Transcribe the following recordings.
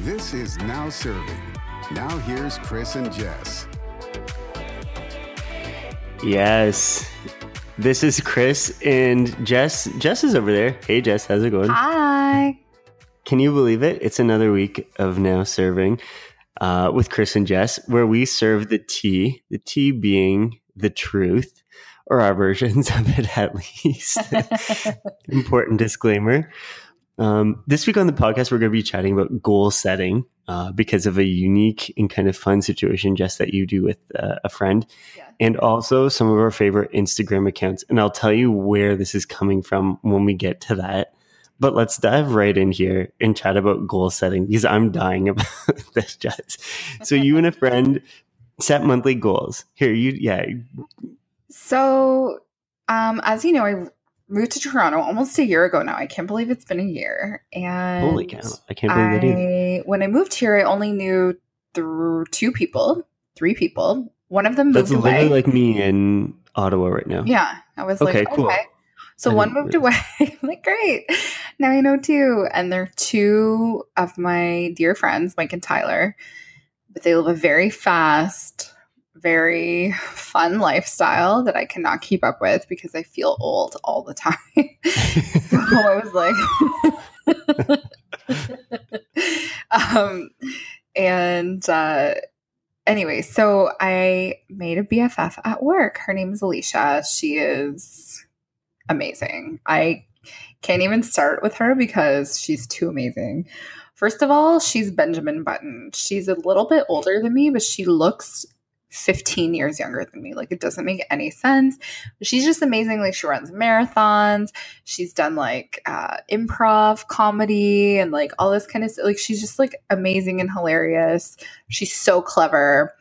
This is Now Serving. Now here's Chris and Jess. Yes. This is Chris and Jess. Jess is over there. Hey, Jess, how's it going? Hi. Can you believe it? It's another week of Now Serving uh, with Chris and Jess, where we serve the tea, the tea being the truth, or our versions of it at least. Important disclaimer. Um, this week on the podcast, we're going to be chatting about goal setting uh, because of a unique and kind of fun situation, Jess, that you do with uh, a friend, Yeah. and also some of our favorite Instagram accounts. And I'll tell you where this is coming from when we get to that. But let's dive right in here and chat about goal setting because I'm dying about this, Jess. So you and a friend set monthly goals. Here, you, yeah, So, um, as you know, I moved to Toronto almost a year ago now. I can't believe it's been a year. And holy cow, I can't believe it either. When I moved here, I only knew through two people, three people. One of them That's moved literally away. like me in Ottawa right now. yeah, I was Okay, like, cool. okay. So I one moved away. I'm like, great. Now I know two. And they're two of my dear friends, Mike and Tyler. But they live a very fast, very fun lifestyle that I cannot keep up with because I feel old all the time. so I was like, um, and uh, anyway, so I made a BFF at work. Her name is Alicia. She is amazing. I can't even start with her because she's too amazing. First of all, she's Benjamin Button. She's a little bit older than me, but she looks 15 years younger than me. Like it doesn't make any sense. She's just amazing. Like she runs marathons. She's done like uh, improv comedy and like all this kind of stuff. Like she's just like amazing and hilarious. She's so clever.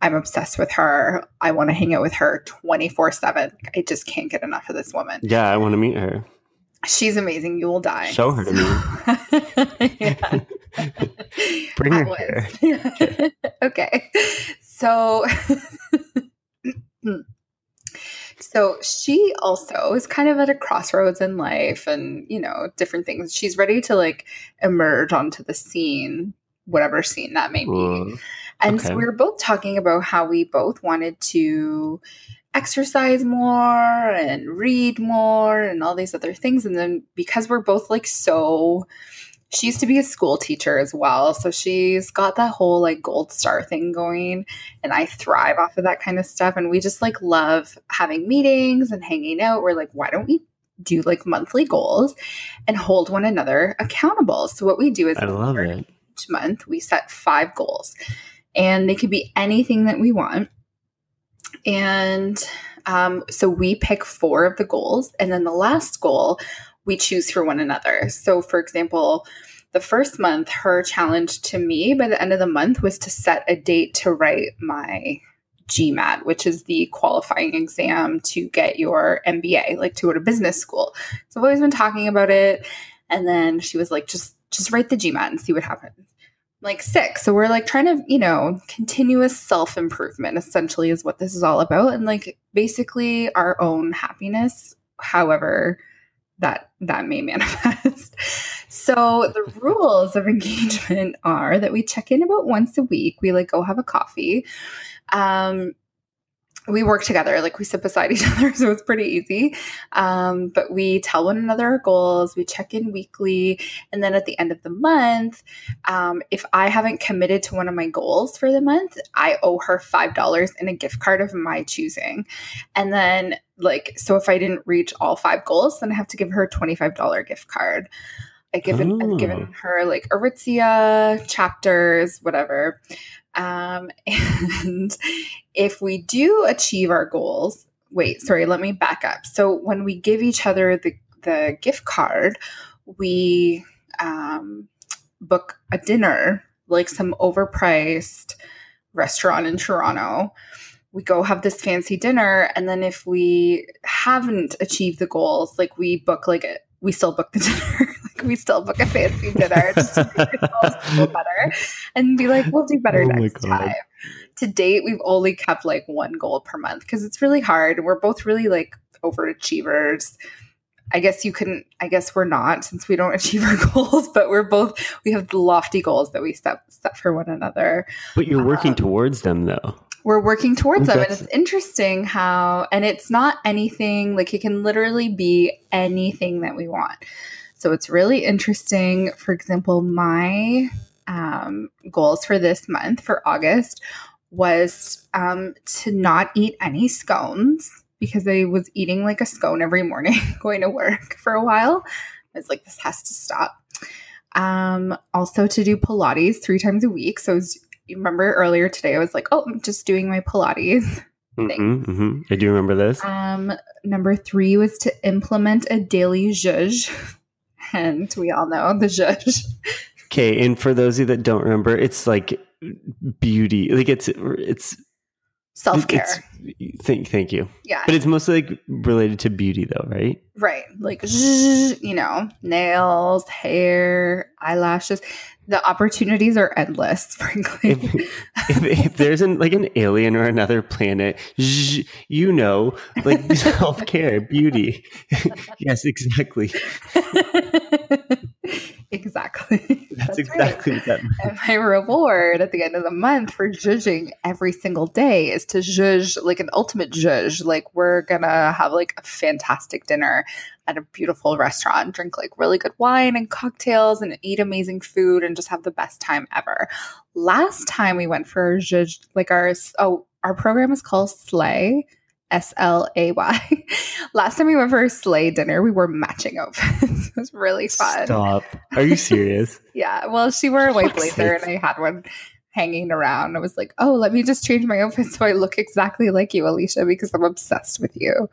I'm obsessed with her. I want to hang out with her 24 7. I just can't get enough of this woman. Yeah, I want to meet her. She's amazing. You will die. Show her to me. Bring her here. okay. So so she also is kind of at a crossroads in life and, you know, different things. She's ready to like emerge onto the scene, whatever scene that may be. And Okay. so we were both talking about how we both wanted to exercise more and read more and all these other things. And then because we're both like so, she used to be a school teacher as well. So she's got that whole like gold star thing going. And I thrive off of that kind of stuff. And we just like love having meetings and hanging out. We're like, why don't we? Do like monthly goals and hold one another accountable. So, what we do is I love it. Each month we set five goals and they could be anything that we want and um, so we pick four of the goals and then the last goal we choose for one another so for example the first month her challenge to me by the end of the month was to set a date to write my GMAT, which is the qualifying exam to get your MBA, like to go to business school. So I've always been talking about it. And then she was like, just just write the GMAT and see what happens. Like sick. So we're like trying to, you know, continuous self-improvement essentially is what this is all about. And like basically our own happiness, however that that may manifest. So the rules of engagement are that we check in about once a week. We like go have a coffee. Um we work together, like we sit beside each other, so it's pretty easy. Um, but we tell one another our goals, we check in weekly, and then at the end of the month, um, if I haven't committed to one of my goals for the month, I owe her $5 in a gift card of my choosing. And then, like, so if I didn't reach all five goals, then I have to give her a $25 gift card. I given Oh. I've given her like Aritzia chapters, whatever. Um, and if we do achieve our goals, wait, sorry, let me back up. So when we give each other the the gift card, we um, book a dinner, like some overpriced restaurant in Toronto. We go have this fancy dinner, and then if we haven't achieved the goals, like we book like we still book the dinner. We still book a fancy dinner just to make ourselves feel better and be like, we'll do better Oh next time. To date, we've only kept like one goal per month because it's really hard. We're both really like overachievers. I guess you couldn't, I guess we're not since we don't achieve our goals, but we're both, we have lofty goals that we set, set for one another But you're working Um, towards them though. we're working towards them and it's interesting how and it's not anything like it can literally be anything that we want so it's really interesting for example my um, goals for this month for august was um, to not eat any scones because i was eating like a scone every morning going to work for a while i was like this has to stop um, also to do pilates three times a week so was you remember earlier today I was like, oh, I'm just doing my Pilates. hmm hmm I do remember this. Um, number three was to implement a daily zhuzh. And we all know the zhuzh. Okay, and for those of you that don't remember, it's like beauty. Like it's it's Self care. Thank thank you. Yeah. But it's mostly like related to beauty though, right? right. Like, you know, nails, hair, eyelashes. The opportunities are endless, frankly. If, if, if there's an like an alien or another planet, you know, like self care, beauty. yes, exactly. exactly. That's, right. exactly what that. And my reward at the end of the month for zhuzhing every single day is to zhuzh like an ultimate zhuzh. Like we're gonna have like a fantastic dinner at a beautiful restaurant, drink like really good wine and cocktails and eat amazing food and just have the best time ever. Last time we went for judge like our oh our program is called Slay. S L A Y. Last time we went for a Slay dinner, we wore matching outfits. it was really fun. Stop. Are you serious? Yeah. Well, she wore a white blazer and I had one hanging around. I was like, oh, let me just change my outfit so I look exactly like you, Alicia, because I'm obsessed with you.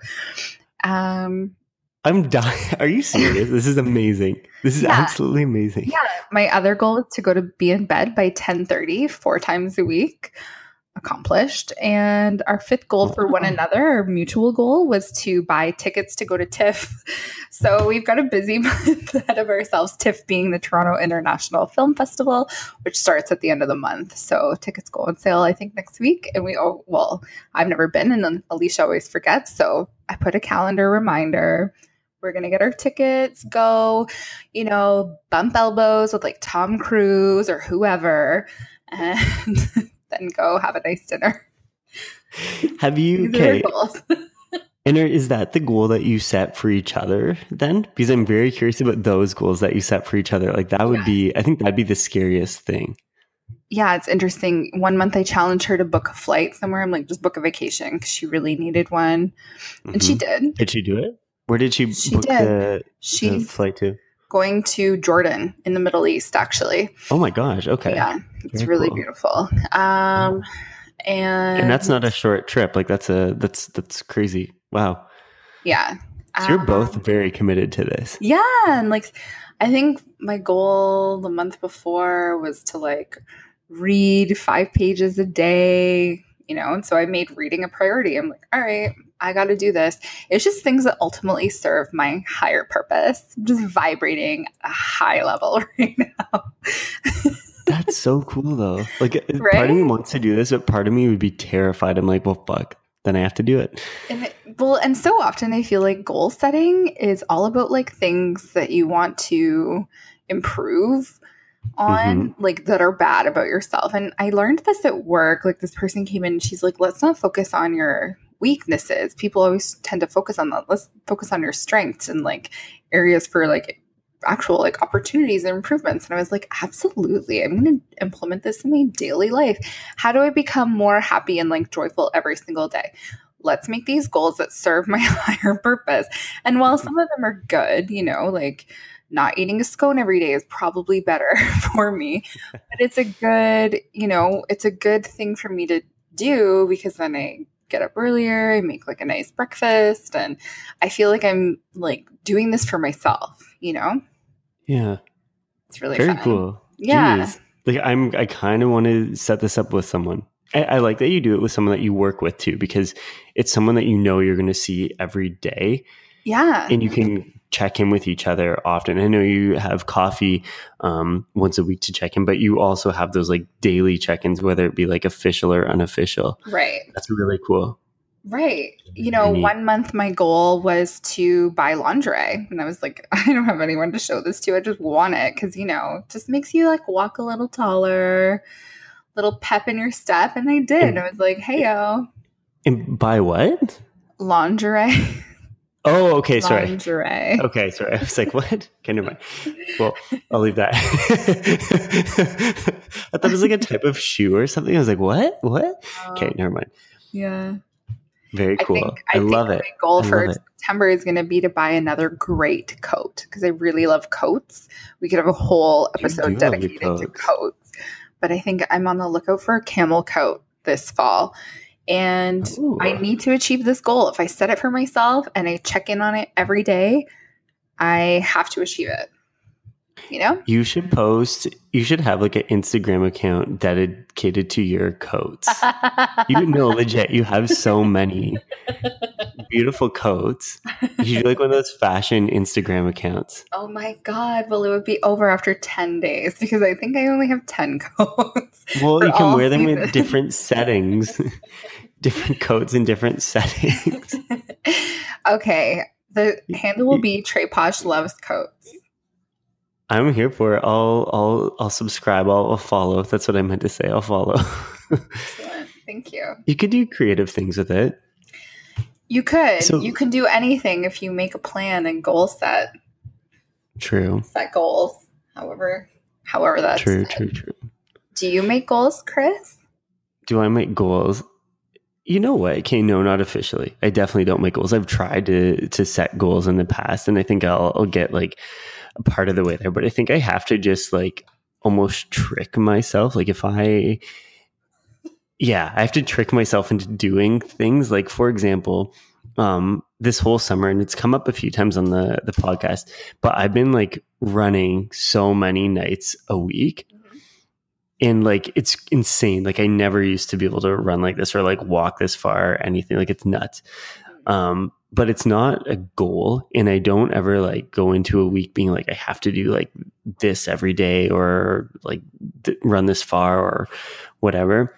Um, I'm dying. Are you serious? This is amazing. This is Yeah. absolutely amazing. yeah. My other goal is to go to be in bed by 1030, four times a week. Accomplished. And our fifth goal for one another, our mutual goal, was to buy tickets to go to TIFF. So we've got a busy month ahead of ourselves, TIFF being the Toronto International Film Festival, which starts at the end of the month. So tickets go on sale, I think, next week. And we, oh, well, I've never been, and then Alicia always forgets. So I put a calendar reminder. We're going to get our tickets, go, you know, bump elbows with like Tom Cruise or whoever, and then go have a nice dinner. Have you These are our okay? goals. And is that the goal that you set for each other then? Because I'm very curious about those goals that you set for each other. Like that would Yeah. be, I think that'd be the scariest thing. yeah, it's interesting. One month I challenged her to book a flight somewhere. I'm like, just book a vacation because she really needed one. And she Mhm. did. did she do it? Where did she, She book did. the, the flight to? going to Jordan in the Middle East, actually. Oh my gosh! Okay, Yeah, it's Very really cool. beautiful. Um, and, and that's not a short trip. Like that's a that's that's crazy. Wow. yeah. So you're Um, both very committed to this. Yeah, and like I think my goal the month before was to like read 5 pages a day, you know, and so I made reading a priority. I'm like, all right, I got to do this. It's just things that ultimately serve my higher purpose. I'm just vibrating at a high level right now. That's so cool though. Like uh, part of me wants to do this, but part of me would be terrified. I'm like, well, fuck. Then I have to do it. And it, well, and so often I feel like goal setting is all about like things that you want to improve on, mm-hmm. like that are bad about yourself. And I learned this at work. Like this person came in and she's like, let's not focus on your weaknesses. People always tend to focus on that. Let's focus on your strengths and like areas for like actual like opportunities and improvements. And I was like, absolutely. I'm going to implement this in my daily life. How do I become more happy and like joyful every single day? Let's make these goals that serve my higher purpose. And while some of them are good, you know, like not eating a scone every day is probably better for me, but it's a good, you know, it's a good thing for me to do because then I get up earlier, I make like a nice breakfast, and I feel like I'm like doing this for myself, you know? Yeah. It's really Very fun. cool. Yeah. Jeez. Like I'm I kind of want to set this up with someone. I, I like that you do it with someone that you work with too, because it's someone that you know you're going to see every day. Yeah. and you can check in with each other often. I know you have coffee um, once a week to check in, but you also have those like daily check-ins, whether it be like official or unofficial. right. That's really cool. Right. You know, Neat. one month my goal was to buy lingerie. And I was like, I don't have anyone to show this to. I just want it because, you know, it just makes you like walk a little taller, little pep in your step. And I did. And, I was like, hey, yo, And buy what? lingerie. Oh, okay. Sorry. lingerie. Okay, sorry. I was like, what? Okay, never mind. Well, I'll leave that. I thought it was like a type of shoe or something. I was like, what? What? Okay, Um, never mind. yeah. Very cool. I, think, I, love think it. My goal I for. September is going to be to buy another great coat because I really love coats. We could have a whole episode love dedicated to coats. coats, but I think I'm on the lookout for a camel coat this fall. And Ooh. I need to achieve this goal. If I set it for myself and I check in on it every day, I have to achieve it. You know? You should post, you should have like an Instagram account dedicated to your coats. You know, legit, you have so many beautiful coats. You should do like one of those fashion Instagram accounts. oh my God. Well, it would be over after 10 days because I think I only have 10 coats. Well, you can wear them seasons. with different settings, different coats in different settings. okay. The handle will be Trey Posh loves coats. I'm here for it. I'll I'll I'll subscribe. I'll, I'll follow. That's what I meant to say. I'll follow. Excellent. Thank you. you could do creative things with it. You could. So- you can do anything if you make a plan and goal set. True. Set goals. However, however that's True. set. True. True. Do you make goals, Chris? Do I make goals? You know what? Okay, no, not officially. I definitely don't make goals. I've tried to to set goals in the past, and I think I'll, I'll get like part of the way there. But I think I have to just like almost trick myself. Like if I, yeah, I have to trick myself into doing things. Like for example, um, this whole summer, and it's come up a few times on the the podcast. But I've been like running so many nights a week and like it's insane like i never used to be able to run like this or like walk this far or anything like it's nuts um but it's not a goal and i don't ever like go into a week being like i have to do like this every day or like th- run this far or whatever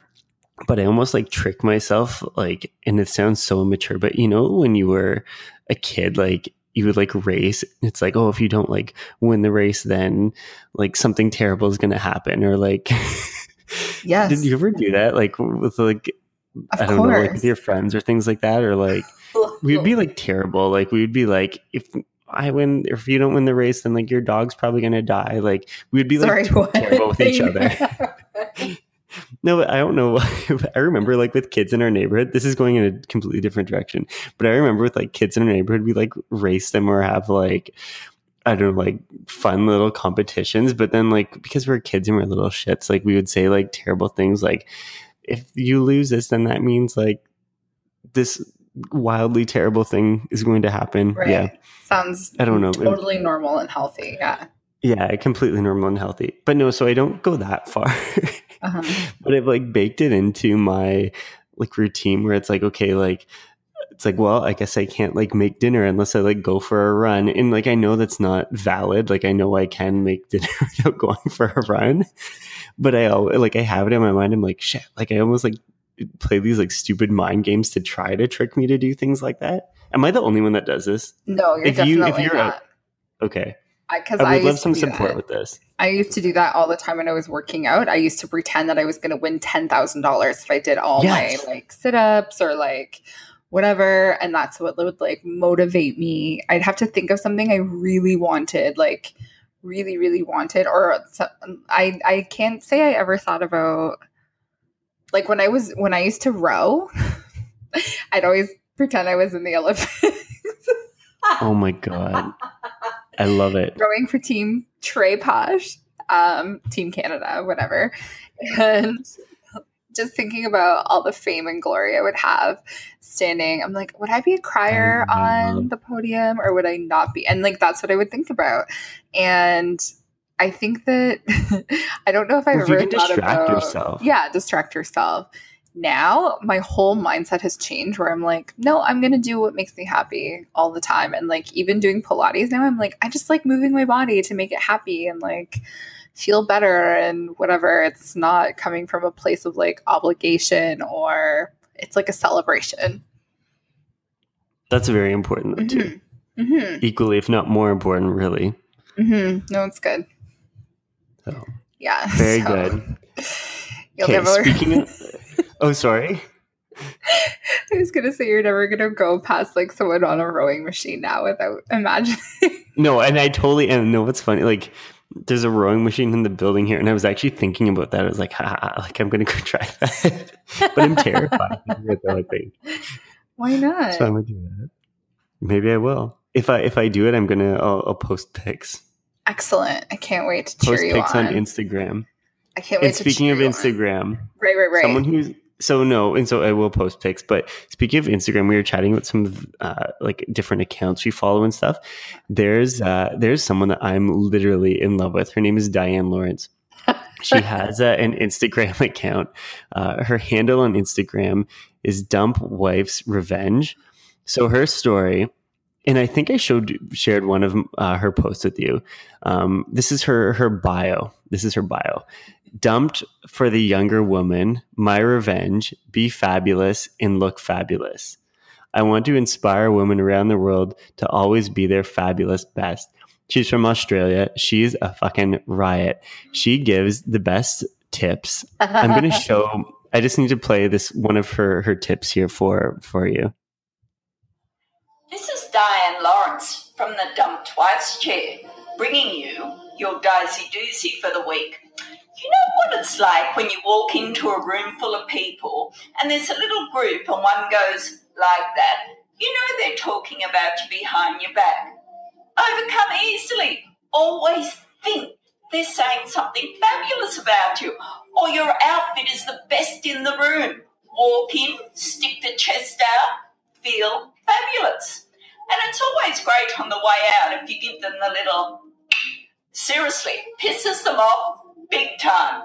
but i almost like trick myself like and it sounds so immature but you know when you were a kid like you would like race it's like oh if you don't like win the race then like something terrible is going to happen or like Yes. did you ever do that like with like Of i don't know like with your friends or things like that or like we'd be like terrible like we would be like if i win if you don't win the race then like your dog's probably to die like we would be like what? terrible with each other no, but I don't know. I remember like with kids in our neighborhood, this is going in a completely different direction. But I remember with like kids in our neighborhood, we like race them or have like, I don't know, like fun little competitions. But then like, because we're kids and we're little shits, like we would say like terrible things like, if you lose this, then that means like this wildly terrible thing is going to happen. right. Yeah. Sounds I don't know. totally normal and healthy. Yeah. Yeah. Completely normal and healthy. But no, so I don't go that far. Uh-huh. but I've like baked it into my like routine where it's like, okay, like it's like, well, I guess I can't like make dinner unless I like go for a run. And like I know that's not valid. Like I know I can make dinner without going for a run. But I always like I have it in my mind. I'm like, shit, like I almost like play these like stupid mind games to try to trick me to do things like that. Am I the only one that does this? No, you're If you- if definitely you're a- not. Okay. Because I I, would love used some support that. with this. I used to do that all the time when I was working out. I used to pretend that I was going to win ten thousand dollars if I did all Yes. my like sit ups or like whatever, and that's what would like motivate me. I'd have to think of something I really wanted, like really, really wanted, or I I can't say I ever thought about like when I was when I used to row. I'd always pretend I was in the Olympics. Oh my God. I love it. rowing for Team Trey Posh, um, Team Canada, whatever. And just thinking about all the fame and glory I would have standing, I'm like, would I be a crier on the podium or would I not be? And like, that's what I would think about. And I think that I don't know if I've Well, if you ever can thought distract about yourself. yeah, distract yourself. now my whole mindset has changed where I'm like, no, I'm going to do what makes me happy all the time. And like, even doing Pilates now, I'm like, I just like moving my body to make it happy and like feel better and whatever. It's not coming from a place of like obligation or it's like a celebration. That's very important, though, too. Mm-hmm. Mm-hmm. Equally, if not more important, really. Mm-hmm. No, it's good. So, yeah. Very so. good. Okay, speaking of, oh, sorry. I was gonna say you're never gonna go past like someone on a rowing machine now without imagining. no, and I totally and no. What's funny, like there's a rowing machine in the building here, and I was actually thinking about that. I was like, ha, like I'm gonna go try that, but I'm terrified. I think. Why not? So I'm gonna do that. Maybe I will. If I if I do it, I'm gonna I'll, I'll post pics. Excellent! I can't wait to cheer post you pics on. on Instagram. I can't wait. And speaking of Instagram, on. right, right, right. Someone who's so no, and so I will post pics. But speaking of Instagram, we were chatting with some of uh, like different accounts we follow and stuff. There's uh, there's someone that I'm literally in love with. Her name is Diane Lawrence. she has uh, an Instagram account. Uh, her handle on Instagram is Dumped Wife's Revenge. So her story, and I think I showed shared one of uh, her posts with you. Um, this is her her bio. This is her bio dumped for the younger woman, my revenge, be fabulous and look fabulous. I want to inspire women around the world to always be their fabulous best. She's from Australia. She's a fucking riot. She gives the best tips. I'm going to show I just need to play this one of her her tips here for for you. This is Diane Lawrence from the Dumped Wife's chair, bringing you your daisy doozy for the week. You know what it's like when you walk into a room full of people and there's a little group and one goes like that? You know they're talking about you behind your back. Overcome easily. Always think they're saying something fabulous about you or your outfit is the best in the room. Walk in, stick the chest out, feel fabulous. And it's always great on the way out if you give them the little, seriously, pisses them off big time.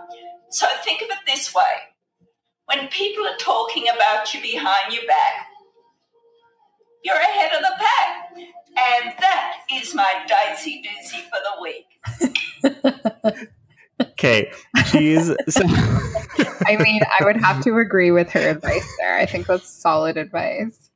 So think of it this way when people are talking about you behind your back, you're ahead of the pack. And that is my daisy doozy for the week. okay, she's. So- I mean, I would have to agree with her advice there. I think that's solid advice.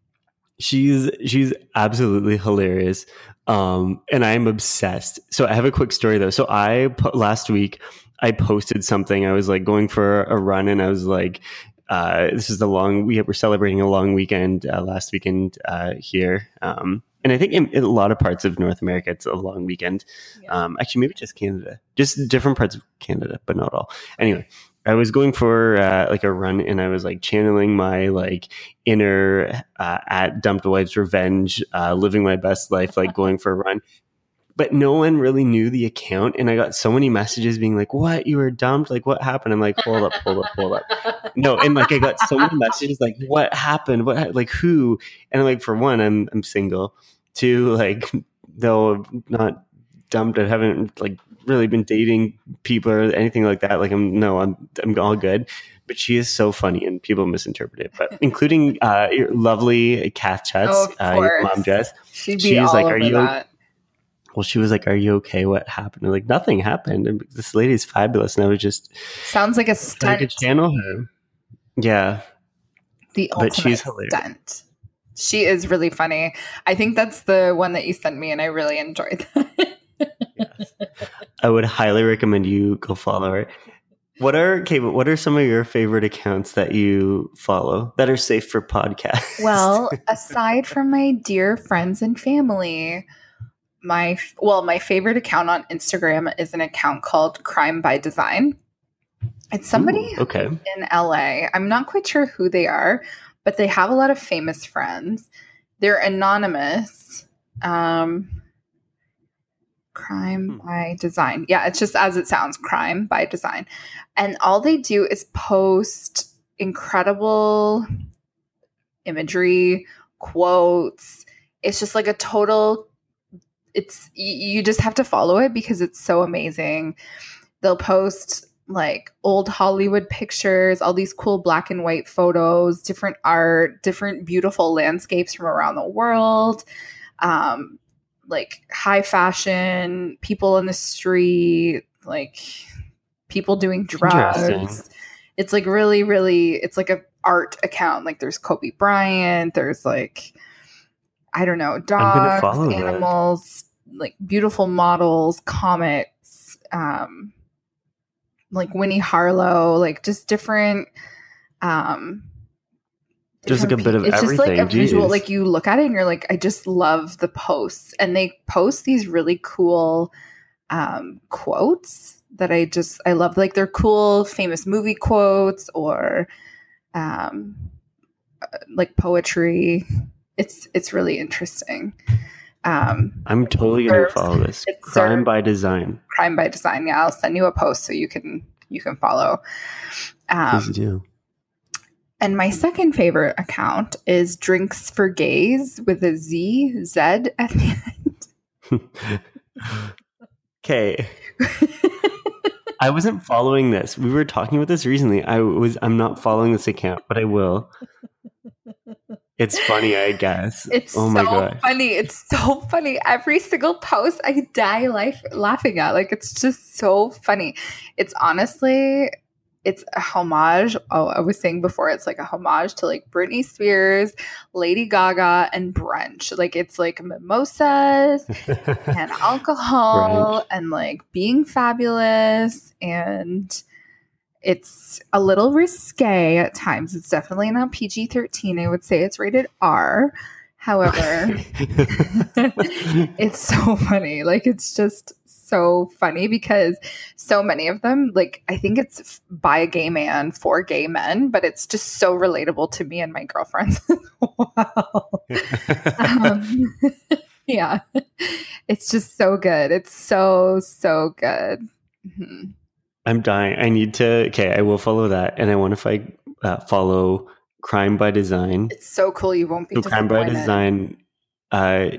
She's she's absolutely hilarious. Um, and I'm obsessed. So I have a quick story though. So I last week I posted something. I was like going for a run, and I was like, uh, "This is the long. We were celebrating a long weekend uh, last weekend uh, here." Um, and I think in, in, a lot of parts of North America, it's a long weekend. Yeah. Um, actually, maybe just Canada, just different parts of Canada, but not all. Anyway, I was going for uh, like a run, and I was like channeling my like inner uh, at dumped wife's revenge, uh, living my best life, like going for a run but no one really knew the account. And I got so many messages being like, what? You were dumped? Like, what happened? I'm like, hold up, hold up, hold up. No. And like, I got so many messages like, what happened? What, like, who? And like, for one, I'm, I'm single. Two, like, though not dumped, I haven't like really been dating people or anything like that. Like, I'm, no, I'm, I'm all good. But she is so funny and people misinterpret it. But including uh, your lovely Kath Chats, oh, uh, your mom Jess. She'd like, are you, that well, she was like, "Are you okay? What happened?" I'm like, "Nothing happened." And this lady's fabulous, and I was just sounds like a stunt. to channel her. Yeah, the ultimate but she's hilarious. stunt. She is really funny. I think that's the one that you sent me, and I really enjoyed that. yes. I would highly recommend you go follow her. What are okay? But what are some of your favorite accounts that you follow that are safe for podcasts? Well, aside from my dear friends and family, my well my favorite account on instagram is an account called crime by design it's somebody Ooh, okay in la i'm not quite sure who they are but they have a lot of famous friends they're anonymous um crime hmm. by design yeah it's just as it sounds crime by design and all they do is post incredible imagery quotes it's just like a total it's you just have to follow it because it's so amazing. They'll post like old Hollywood pictures, all these cool black and white photos, different art, different beautiful landscapes from around the world, um, like high fashion, people in the street, like people doing drugs. It's like really, really, it's like a art account. Like there's Kobe Bryant, there's like I don't know, dogs, that. animals, like beautiful models, comics, um, like Winnie Harlow, like just different. Um, Just like a bit of It's just like a everything, visual. Like you look at it and you're like, I just love the posts, and they post these really cool um, quotes that I just I love. Like they're cool, famous movie quotes or um, uh, like poetry. It's it's really interesting. Um, I'm totally gonna follow this. Crime by design. crime by design. Yeah, I'll send you a post so you can you can follow. Please Um, do. And my second favorite account is Drinks for Gays with a Z Z at the end. Okay. I wasn't following this. We were talking about this recently. I was I'm not following this account, but I will. It's funny, I guess. It's oh my so god. funny. It's so funny. Every single post I die life laughing at. Like it's just so funny. It's honestly it's a homage. Oh, I was saying before, it's like a homage to like Britney Spears, Lady Gaga, and brunch. Like it's like mimosas and alcohol and like being fabulous and it's a little risque at times it's definitely not pg-13 i would say it's rated r however it's so funny like it's just so funny because so many of them like i think it's by a gay man for gay men but it's just so relatable to me and my girlfriends well um, yeah it's just so good it's so so good Mhm. I'm dying. I need to. Okay, I will follow that, and I want to find, uh, follow Crime by Design. it's so cool you won't be So Crime by Design, uh,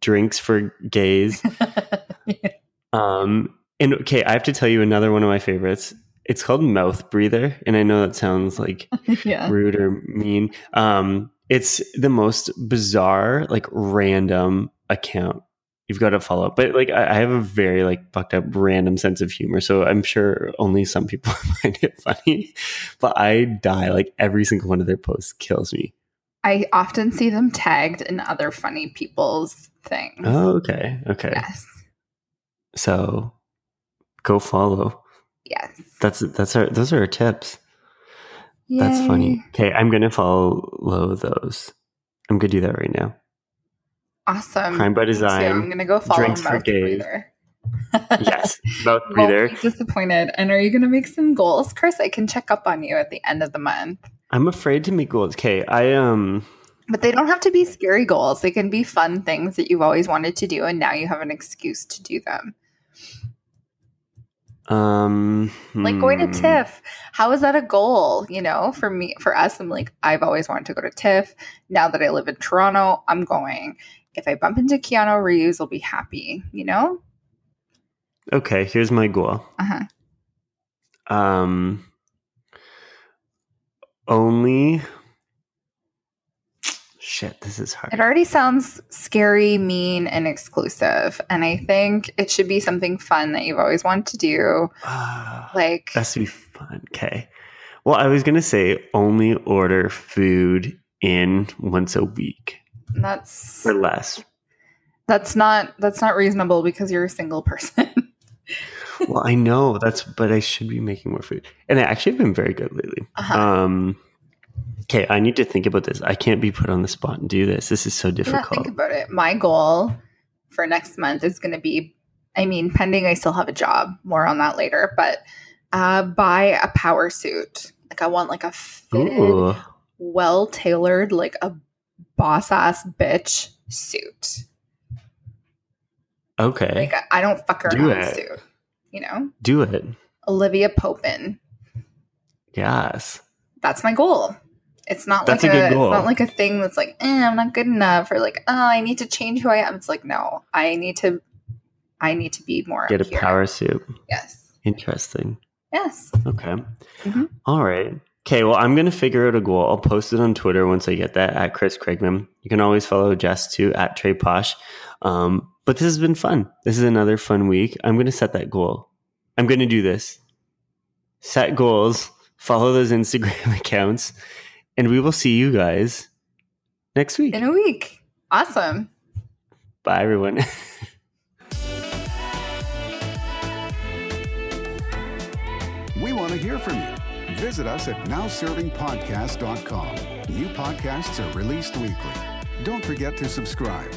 drinks for gays. Um, and okay, I have to tell you another one of my favorites. It's called Mouth Breather, and I know that sounds like yeah rude or mean. Um, it's the most bizarre, like random account you've got to follow. But like, I, I have a very like fucked up, random sense of humor, so I'm sure only some people find it funny. But I die like every single one of their posts kills me. i often see them tagged in other funny people's things Oh, okay, okay. yes So go follow. yes That's that's our those are our tips. That's funny. Okay, I'm gonna follow those. I'm gonna do that right now. awesome Crime by. Design, i'm gonna go follow Drinks for Gays. Yes, mouth won't be disappointed and are you gonna make some goals chris i can check up on you at the end of the month I'm afraid to make goals. Okay, I um But they don't have to be scary goals. They can be fun things that you've always wanted to do, and now you have an excuse to do them. um Like going to hmm. TIFF. How is that a goal? You know, for me, for us, I'm like, I've always wanted to go to TIFF. Now that I live in Toronto, I'm going. If I bump into Keanu Reeves, I'll be happy, you know? Okay, here's my goal. Uh huh. Um only shit, this is hard. It already sounds scary, mean, and exclusive. And I think it should be something fun that you've always wanted to do. Ah, Like, That's to be fun. Okay. Well, I was gonna say only order food in once a week that's or less. that's not that's not reasonable because you're a single person. well, I know that's, but I should be making more food, and I actually have been very good lately. Uh-huh. Um, okay, I need to think about this. I can't be put on the spot and do this. This is so Yeah, difficult. think about it. My goal for next month is going to be, I mean, pending I still have a job. More on that later, but uh, buy a power suit. Like I want like a fitted, well tailored, like a boss ass bitch suit. okay, Like I- I don't fuck Do around it. suit. You know, do it. Olivia Popin. Yes. That's my goal. It's not That's like a a, it's not like a thing that's like, eh, I'm not good enough, or like, oh, I need to change who I am. It's like, no, I need to, I need to be more. Get a here. power suit. Yes. Interesting. Yes. Okay. Mhm. All right. Okay. Well, I'm going to figure out a goal. I'll post it on Twitter once I get that at Chris Craigman. You can always follow Jess too at Trey Posh. Um, but this has been fun. This is another fun week. I'm going to set that goal. I'm going to do this. Set goals, follow those Instagram accounts, and we will see you guys next week. In a week. Awesome. Bye, everyone. We want to hear from you. Visit us at nowservingpodcast.com. New podcasts are released weekly. Don't forget to subscribe.